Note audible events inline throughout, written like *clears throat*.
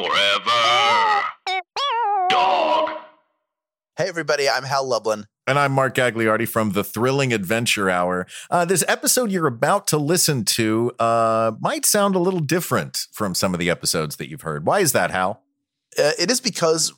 Forever. Dog. Hey, everybody, I'm Hal Lublin. And I'm Mark Gagliardi from the Thrilling Adventure Hour. Uh, this episode you're about to listen to uh, might sound a little different from some of the episodes that you've heard. Why is that, Hal? Uh, it is because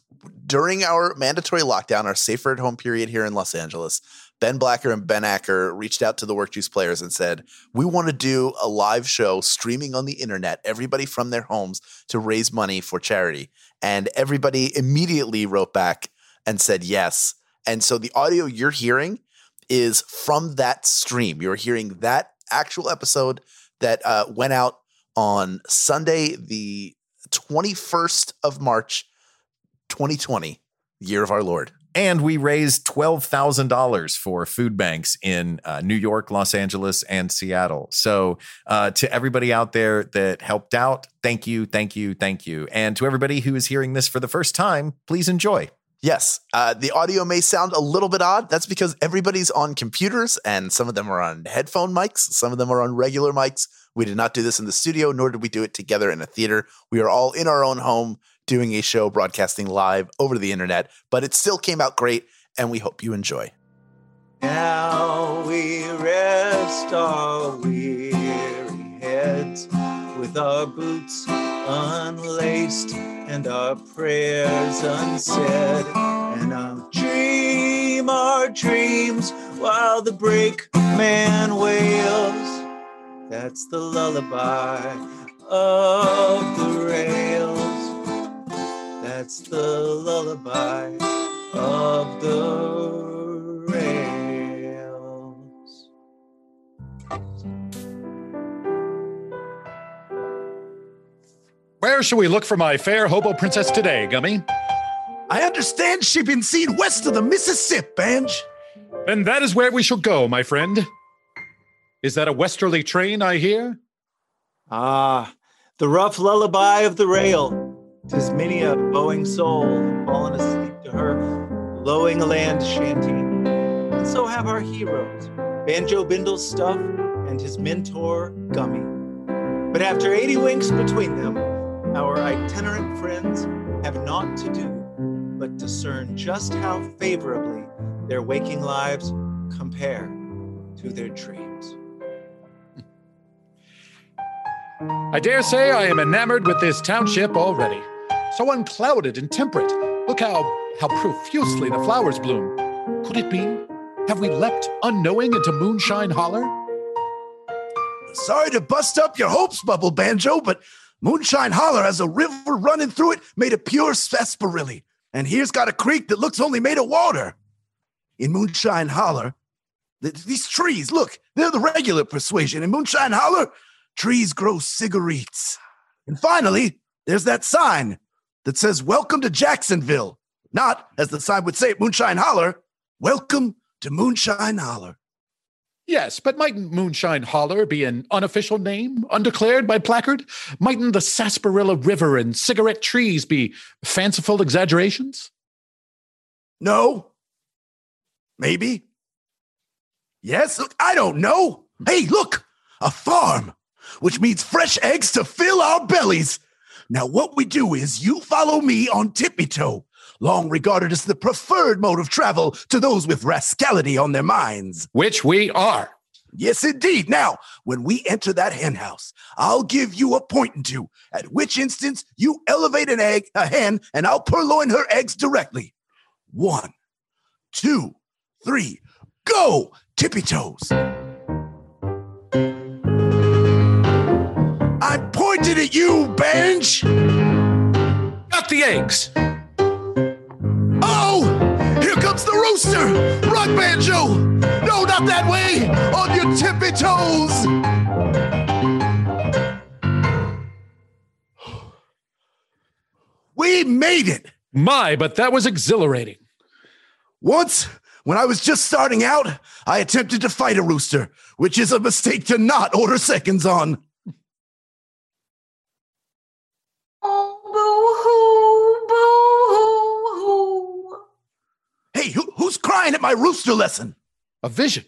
during our mandatory lockdown, our safer at home period here in Los Angeles, Ben Blacker and Ben Acker reached out to the Work Juice players and said, We want to do a live show streaming on the internet, everybody from their homes to raise money for charity. And everybody immediately wrote back and said yes. And so the audio you're hearing is from that stream. You're hearing that actual episode that uh, went out on Sunday, the 21st of March, 2020, year of our Lord. And we raised $12,000 for food banks in uh, New York, Los Angeles, and Seattle. So, uh, to everybody out there that helped out, thank you, thank you, thank you. And to everybody who is hearing this for the first time, please enjoy. Yes, uh, the audio may sound a little bit odd. That's because everybody's on computers, and some of them are on headphone mics, some of them are on regular mics. We did not do this in the studio, nor did we do it together in a theater. We are all in our own home doing a show broadcasting live over the internet, but it still came out great, and we hope you enjoy. Now we rest our weary heads with our boots unlaced and our prayers unsaid, and I'll dream our dreams while the brakeman wails. That's the lullaby of the rails. That's the lullaby of the rails. Where shall we look for my fair hobo princess today, Gummy? I understand she's been seen west of the Mississippi, Benj. Then that is where we shall go, my friend. Is that a westerly train I hear? Ah, the rough lullaby of the rail. Tis many a bowing soul fallen asleep to her lowing land shanty. And so have our heroes, Banjo Bindlestuff and his mentor, Gummy. But after 80 winks between them, our itinerant friends have naught to do but discern just how favorably their waking lives compare to their dreams. I dare say I am enamored with this township already. So unclouded and temperate. Look how how profusely the flowers bloom. Could it be? Have we leapt unknowing into Moonshine Holler? Sorry to bust up your hopes, Bubble Banjo, but Moonshine Holler has a river running through it made of pure sarsaparilla. And here's got a creek that looks only made of water. In Moonshine Holler, th- these trees, look, they're the regular persuasion. In Moonshine Holler, trees grow cigarettes. And finally, there's that sign that says, Welcome to Jacksonville. Not, as the sign would say at Moonshine Holler, Welcome to Moonshine Holler. Yes, but mightn't Moonshine Holler be an unofficial name, undeclared by placard? Mightn't the Sarsaparilla River and cigarette trees be fanciful exaggerations? No. Maybe. Yes, look, I don't know. Hey, look, a farm, which means fresh eggs to fill our bellies. Now, what we do is you follow me on tippy toe, long regarded as the preferred mode of travel to those with rascality on their minds. Which we are. Yes, indeed. Now, when we enter that hen house, I'll give you a pointing to, at which instance you elevate an egg, a hen, and I'll purloin her eggs directly. One, two, three, go, tippy toes. Pointed at you, Benj. Got the eggs. Oh, here comes the rooster. Run, Banjo. No, not that way. On your tippy toes. We made it. My, but that was exhilarating. Once, when I was just starting out, I attempted to fight a rooster, which is a mistake to not order seconds on. Crying at my rooster lesson? A vision.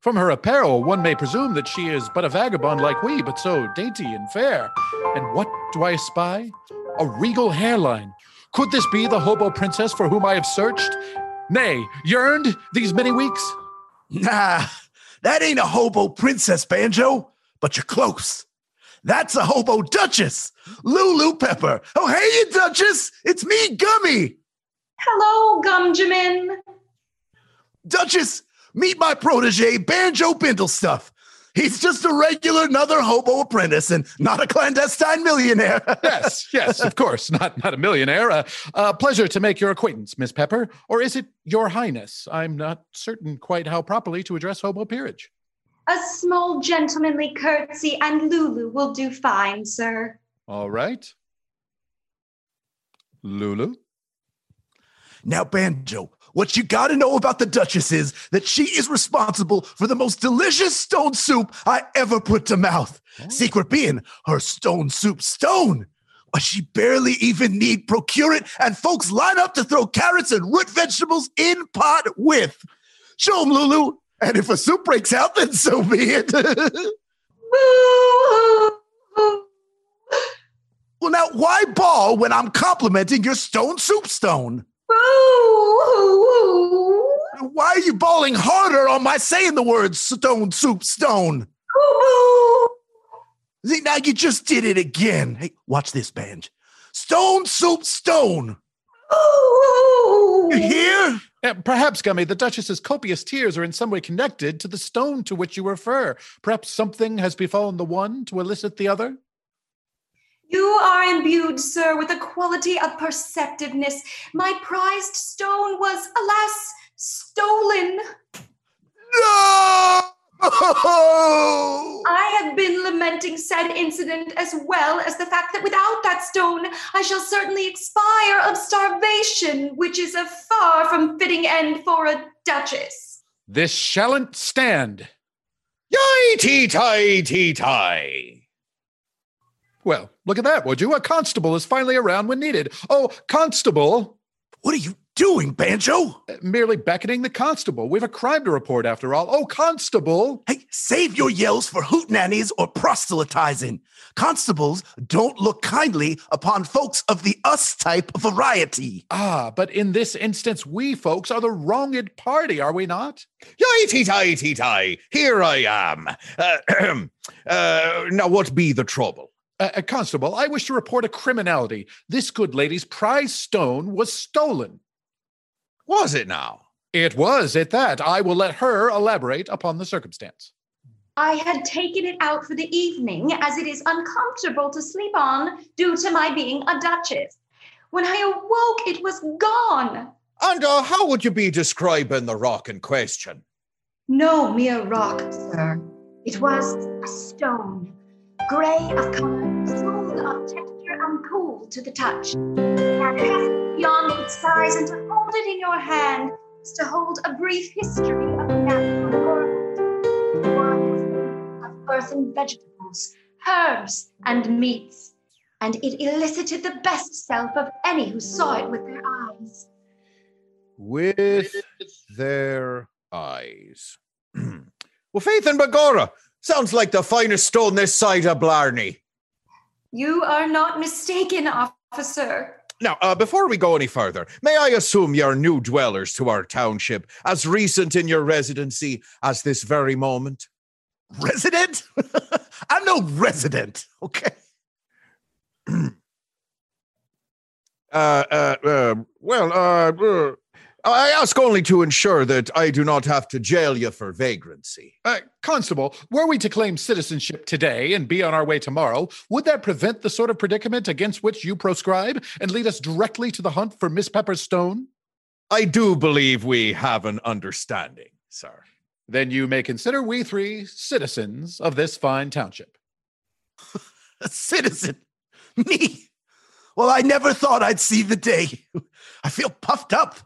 From her apparel, one may presume that she is but a vagabond like we, but so dainty and fair. And what do I espy? a regal hairline. Could this be the hobo princess for whom I have searched? Nay, yearned these many weeks? Nah, that ain't a hobo princess, Banjo, but you're close. That's a hobo duchess, Lulu Pepper. Oh, hey, you duchess. It's me, Gummy. Hello, Gumjamin. Duchess, meet my protege, Banjo Bindlestuff. He's just a regular another hobo apprentice and not a clandestine millionaire. *laughs* yes, yes, of course, not not a millionaire. A uh, pleasure to make your acquaintance, Miss Pepper. Or is it Your Highness? I'm not certain quite how properly to address hobo peerage. A small gentlemanly curtsy and Lulu will do fine, sir. All right. Lulu? Now, Banjo, what you gotta know about the Duchess is that she is responsible for the most delicious stone soup I ever put to mouth. Oh. Secret being her stone soup stone. But she barely even need procure it, and folks line up to throw carrots and root vegetables in pot with. Show 'em, Lulu. And if a soup breaks out, then so be it. *laughs* Well, now, why ball when I'm complimenting your stone soup stone? *laughs* Boo! Why are you bawling harder on my saying the words stone soup stone? See, now you just did it again. Hey, watch this, Banj. Stone soup stone. Boo! You hear? Uh, perhaps, Gummy, the Duchess's copious tears are in some way connected to the stone to which you refer. Perhaps something has befallen the one to elicit the other? You are imbued, sir, with a quality of perceptiveness. My prized stone was, alas, stolen. No! I have been lamenting said incident as well as the fact that without that stone, I shall certainly expire of starvation, which is a far from fitting end for a duchess. This shalln't stand. Yai tee tie tee tie. Well, look at that, would you? A constable is finally around when needed. Oh, constable! What are you doing, Banjo? Uh, Merely beckoning the constable. We've a crime to report after all. Oh, constable! Hey, save your yells for hootenannies or proselytizing. Constables don't look kindly upon folks of the us type variety. Ah, but in this instance, we folks are the wronged party, are we not? Yai tee tie tee tie. Here I am. Uh, *clears throat* uh, now, what be the trouble? Uh, uh, constable, I wish to report a criminality. This good lady's prize stone was stolen. Was it now? It was at that. I will let her elaborate upon the circumstance. I had taken it out for the evening as it is uncomfortable to sleep on due to my being a duchess. When I awoke, it was gone. And uh, how would you be describing the rock in question? No mere rock, sir. It was a stone, grey of color, smooth of texture, and cool to the touch. Fantastic beyond its size, and to hold it in your hand is to hold a brief history of the natural world. Of earthen vegetables, herbs, and meats, and it elicited the best self of any who saw it with their eyes. With their eyes. *clears throat* well, Faith and Begorra sounds like the finest stone this side of Blarney. You are not mistaken, officer. Now, uh, before we go any further, may I assume you're new dwellers to our township, as recent in your residency as this very moment? Resident? *laughs* I'm no resident, okay? *clears throat* Uh, uh, uh, well, uh, uh, I ask only to ensure that I do not have to jail you for vagrancy. Uh, constable, were we to claim citizenship today and be on our way tomorrow, would that prevent the sort of predicament against which you proscribe and lead us directly to the hunt for Miss Pepper's stone? I do believe we have an understanding, sir. Then you may consider we three citizens of this fine township. *laughs* A citizen? Me? Well, I never thought I'd see the day. *laughs* I feel puffed up.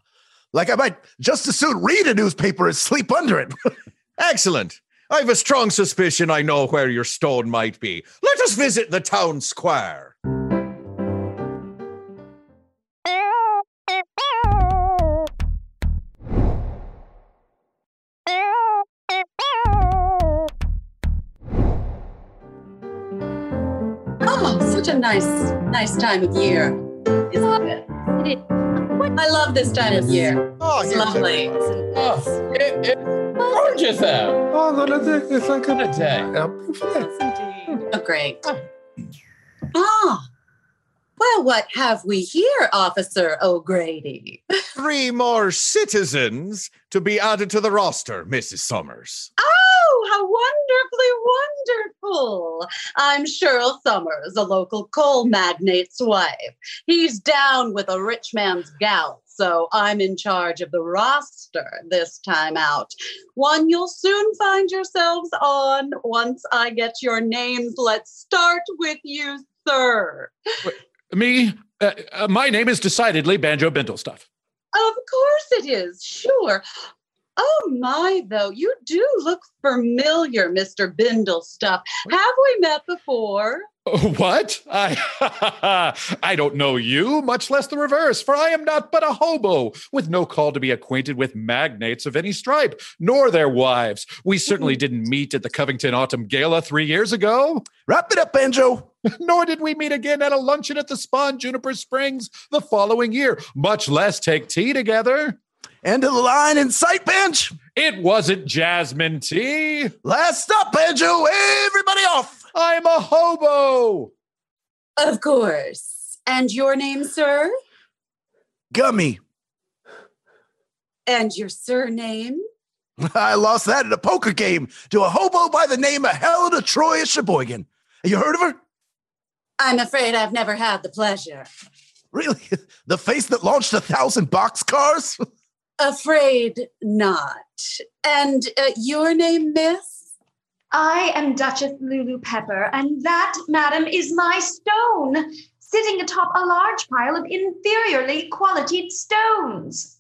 Like I might just as soon read a newspaper as sleep under it. *laughs* Excellent. I've a strong suspicion I know where your stone might be. Let us visit the town square. Come on, such a nice, nice time of year, isn't it? I love this time of year. Oh, It's lovely. Oh, it, it's gorgeous out. Oh, look at this. It's like What a day. Oh, great. Ah, well, what have we here, Officer O'Grady? Three more citizens to be added to the roster, Mrs. Summers. Oh, how wonderfully wonderful. I'm Cheryl Summers, a local coal magnate's wife. He's down with a rich man's gout, so I'm in charge of the roster this time out. One you'll soon find yourselves on once I get your names. Let's start with you, sir. Me, uh, uh, my name is decidedly Banjo Bindlestuff. Of course it is, sure. Oh my, though, you do look familiar, Mr. Bindlestuff. Have we met before? *laughs* What? I *laughs* I don't know you, much less the reverse, for I am not but a hobo with no call to be acquainted with magnates of any stripe, nor their wives. We certainly mm-hmm. didn't meet at the Covington Autumn Gala three years ago, Wrap it up, Banjo. *laughs* nor did we meet again at a luncheon at the Spawn Juniper Springs the following year, much less take tea together. End of the line in sight, Benj. It wasn't Jasmine tea. Last stop, Banjo. Everybody off. I'm a hobo. Of course. And your name, sir? Gummy. And your surname? *laughs* I lost that in a poker game to a hobo by the name of Helena Troy Sheboygan. You heard of her? I'm afraid I've never had the pleasure. Really? *laughs* The face that launched a thousand boxcars? *laughs* Afraid not. And uh, your name, miss? I am Duchess Lulu Pepper, and that, madam, is my stone, sitting atop a large pile of inferiorly qualitied stones.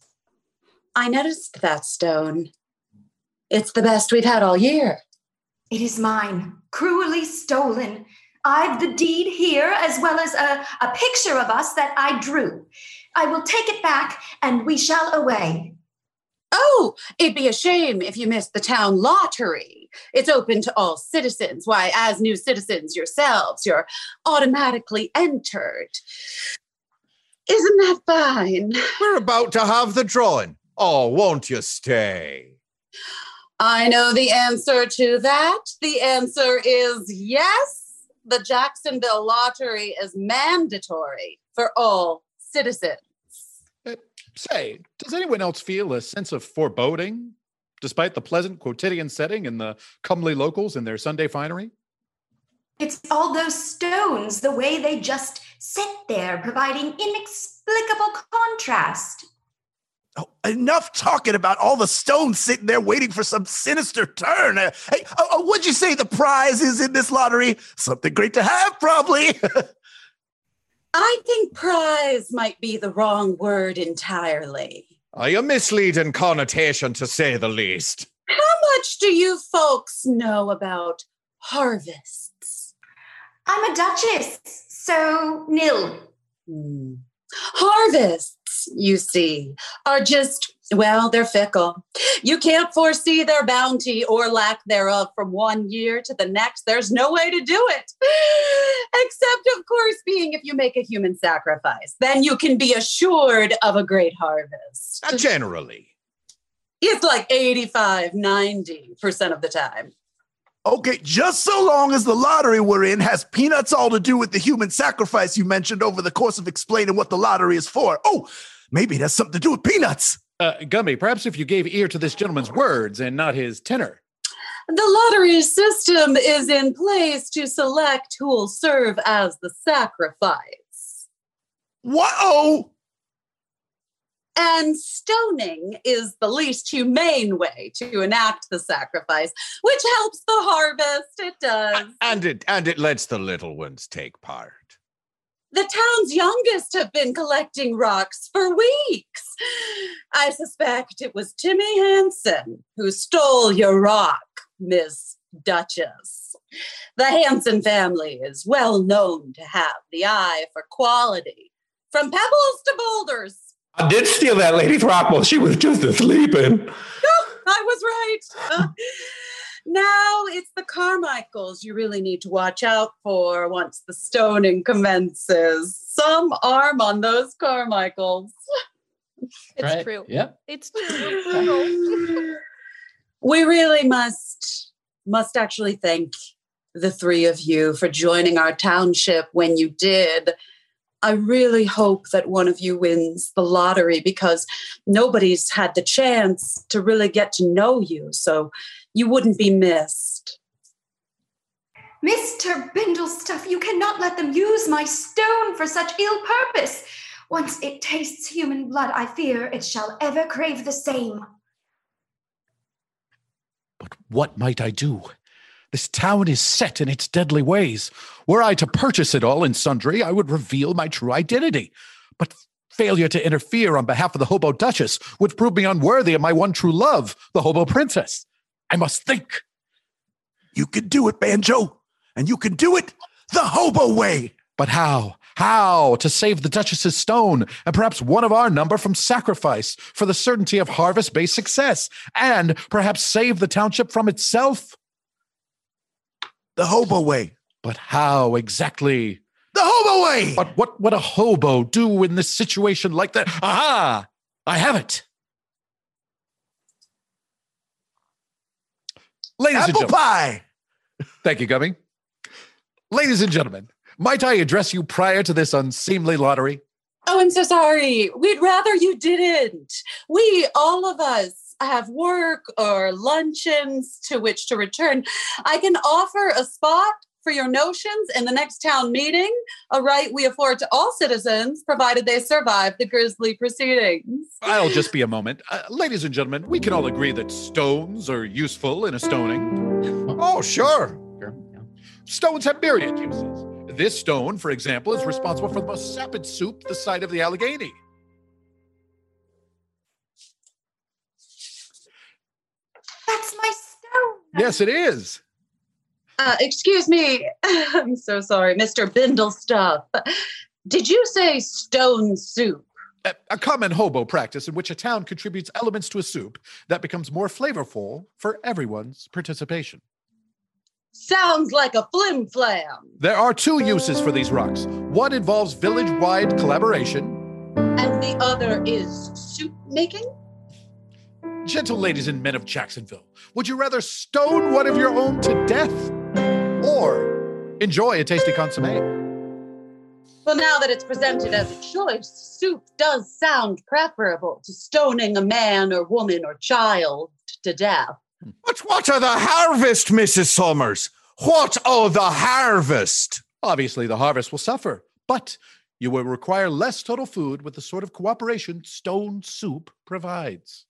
I noticed that stone. It's the best we've had all year. It is mine, cruelly stolen. I've the deed here, as well as a, a picture of us that I drew. I will take it back, and we shall away. Oh, it'd be a shame if you missed the town lottery. It's open to all citizens. Why, as new citizens yourselves, you're automatically entered. Isn't that fine? We're about to have the drawing. Oh, won't you stay? I know the answer to that. The answer is yes. The Jacksonville lottery is mandatory for all citizens. Say, does anyone else feel a sense of foreboding despite the pleasant quotidian setting and the comely locals in their Sunday finery? It's all those stones, the way they just sit there, providing inexplicable contrast. Oh, enough talking about all the stones sitting there waiting for some sinister turn. Uh, hey, uh, uh, what'd you say the prize is in this lottery? Something great to have, probably. *laughs* I think prize might be the wrong word entirely. A misleading connotation, to say the least. How much do you folks know about harvests? I'm a duchess, so nil. Hmm. Harvests, you see, are just, well, they're fickle. You can't foresee their bounty or lack thereof from one year to the next. There's no way to do it. *gasps* Except, of course, being if you make a human sacrifice, then you can be assured of a great harvest. Uh, generally. It's like 85, 90% of the time. okay, just so long as the lottery we're in has peanuts all to do with the human sacrifice you mentioned over the course of explaining what the lottery is for. Oh, maybe it has something to do with peanuts. Uh, Gummy, perhaps if you gave ear to this gentleman's words and not his tenor. The lottery system is in place to select who will serve as the sacrifice. Whoa! And stoning is the least humane way to enact the sacrifice, which helps the harvest. It does. And it and it lets the little ones take part. The town's youngest have been collecting rocks for weeks. I suspect it was Timmy Hansen who stole your rock, Miss Duchess. The Hansen family is well known to have the eye for quality, from pebbles to boulders. I did steal that lady's rock while she was just asleep. And *laughs* I was right. Now it's the Carmichaels you really need to watch out for once the stoning commences. Some arm on those Carmichaels. It's Right. true. Yep. It's true. *laughs* We really must must actually thank the three of you for joining our township when you did. I really hope that one of you wins the lottery because nobody's had the chance to really get to know you, so you wouldn't be missed. Mr. Bindlestuff, you cannot let them use my stone for such ill purpose. Once it tastes human blood, I fear it shall ever crave the same. But what might I do? This town is set in its deadly ways. Were I to purchase it all in sundry, I would reveal my true identity. But failure to interfere on behalf of the Hobo Duchess would prove me unworthy of my one true love, the Hobo Princess. I must think. You can do it, Banjo. And you can do it the hobo way. But how? How to save the Duchess's stone and perhaps one of our number from sacrifice for the certainty of harvest based success and perhaps save the township from itself? The hobo way. But how exactly? The hobo way. But what would a hobo do in this situation like that? Aha! I have it. Ladies and Apple gentlemen, pie. thank you, Gummy. Ladies and gentlemen, might I address you prior to this unseemly lottery? Oh, I'm so sorry. We'd rather you didn't. We, all of us, have work or luncheons to which to return. I can offer a spot for your notions in the next town meeting, a right we afford to all citizens, provided they survive the grisly proceedings. I'll just be a moment. Uh, ladies and gentlemen, we can all agree that stones are useful in a stoning. *laughs* Oh, sure. Sure. Stones have myriad uses. This stone, for example, is responsible for the most sapid soup the side of the Allegheny. That's my stone. Yes, it is. Uh, excuse me. *laughs* I'm so sorry, Mr. Bindlestuff. Did you say stone soup? A, a common hobo practice in which a town contributes elements to a soup that becomes more flavorful for everyone's participation. Sounds like a flim flam. There are two uses for these rocks. One involves village wide collaboration. And the other is soup making? Gentle ladies and men of Jacksonville, would you rather stone one of your own to death or enjoy a tasty consomme? Well, now that it's presented as a choice, soup does sound preferable to stoning a man or woman or child to death. But what of the harvest, Mrs. Summers? What of the harvest? Obviously, the harvest will suffer, but you will require less total food with the sort of cooperation stone soup provides.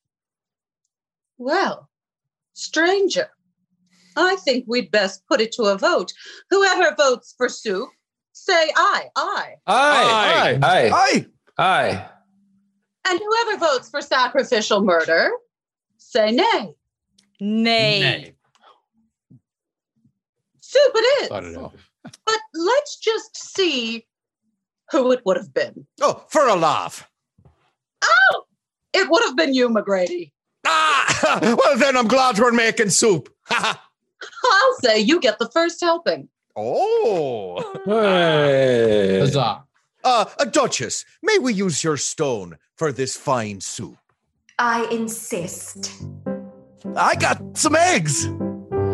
Well, stranger, I think we'd best put it to a vote. Whoever votes for soup, say aye, aye. Aye. Aye. Aye. Aye. aye. And whoever votes for sacrificial murder, say nay. Nay. nay. Soup it is. Thought it out. But let's just see who it would have been. Oh, for a laugh. Oh, it would have been you, McGrady. Ah, *laughs* well, then I'm glad we're making soup. *laughs* I'll say you get the first helping. oh. Hey. Huzzah. Uh, a Duchess, may we use your stone for this fine soup? I insist. I got some eggs.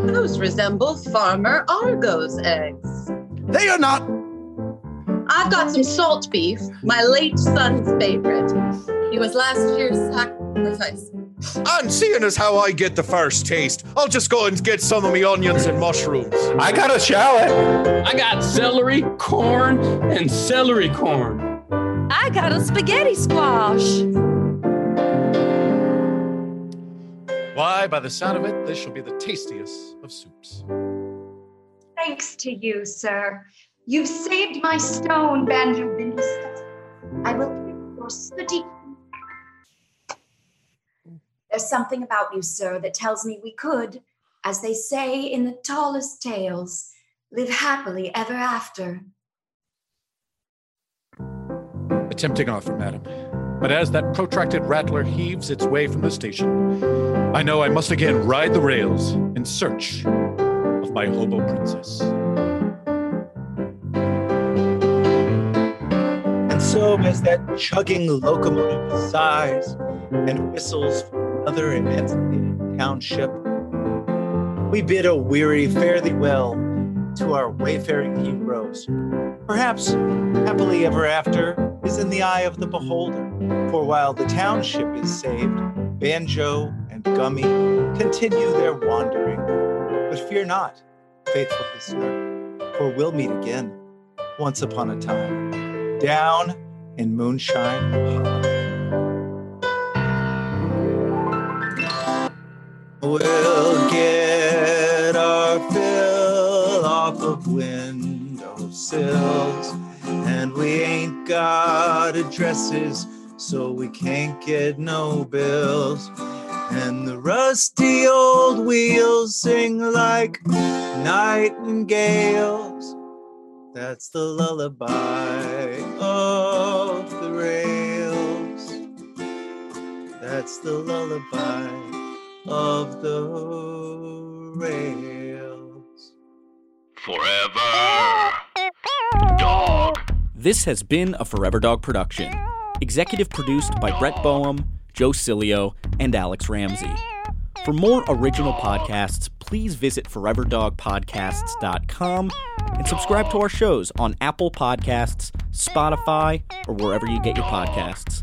Those resemble Farmer Argo's eggs. They are not. I've got some salt beef, my late son's favorite. He was last year's sacrifice. And seeing as how I get the first taste, I'll just go and get some of me onions and mushrooms. I got a shallot. I got celery, corn, and celery corn. I got a spaghetti squash. Why, by the sound of it, this shall be the tastiest of soups. Thanks to you, sir. You've saved my stone, Banjo Bindlestuff. I will give your sooty. There's something about you, sir, that tells me we could, as they say in the tallest tales, live happily ever after. A tempting offer, madam. But as that protracted rattler heaves its way from the station, I know I must again ride the rails in search of my hobo princess. And so, as that chugging locomotive sighs and whistles for another emancipated township, we bid a weary fare thee well to our wayfaring heroes. Perhaps happily ever after is in the eye of the beholder, for while the township is saved, Banjo and Gummy continue their wandering. But fear not, faithful listener, for we'll meet again once upon a time down in Moonshine. We'll get our fill off of windowsills, and we ain't got addresses, so we can't get no bills. And the rusty old wheels sing like nightingales. That's the lullaby of the rails. That's the lullaby of the rails. Forever. Dog. This has been a Forever Dog production. Executive produced by Brett Boehm, Joe Cilio, and Alex Ramsey. For more original podcasts, please visit foreverdogpodcasts.com and subscribe to our shows on Apple Podcasts, Spotify, or wherever you get your podcasts.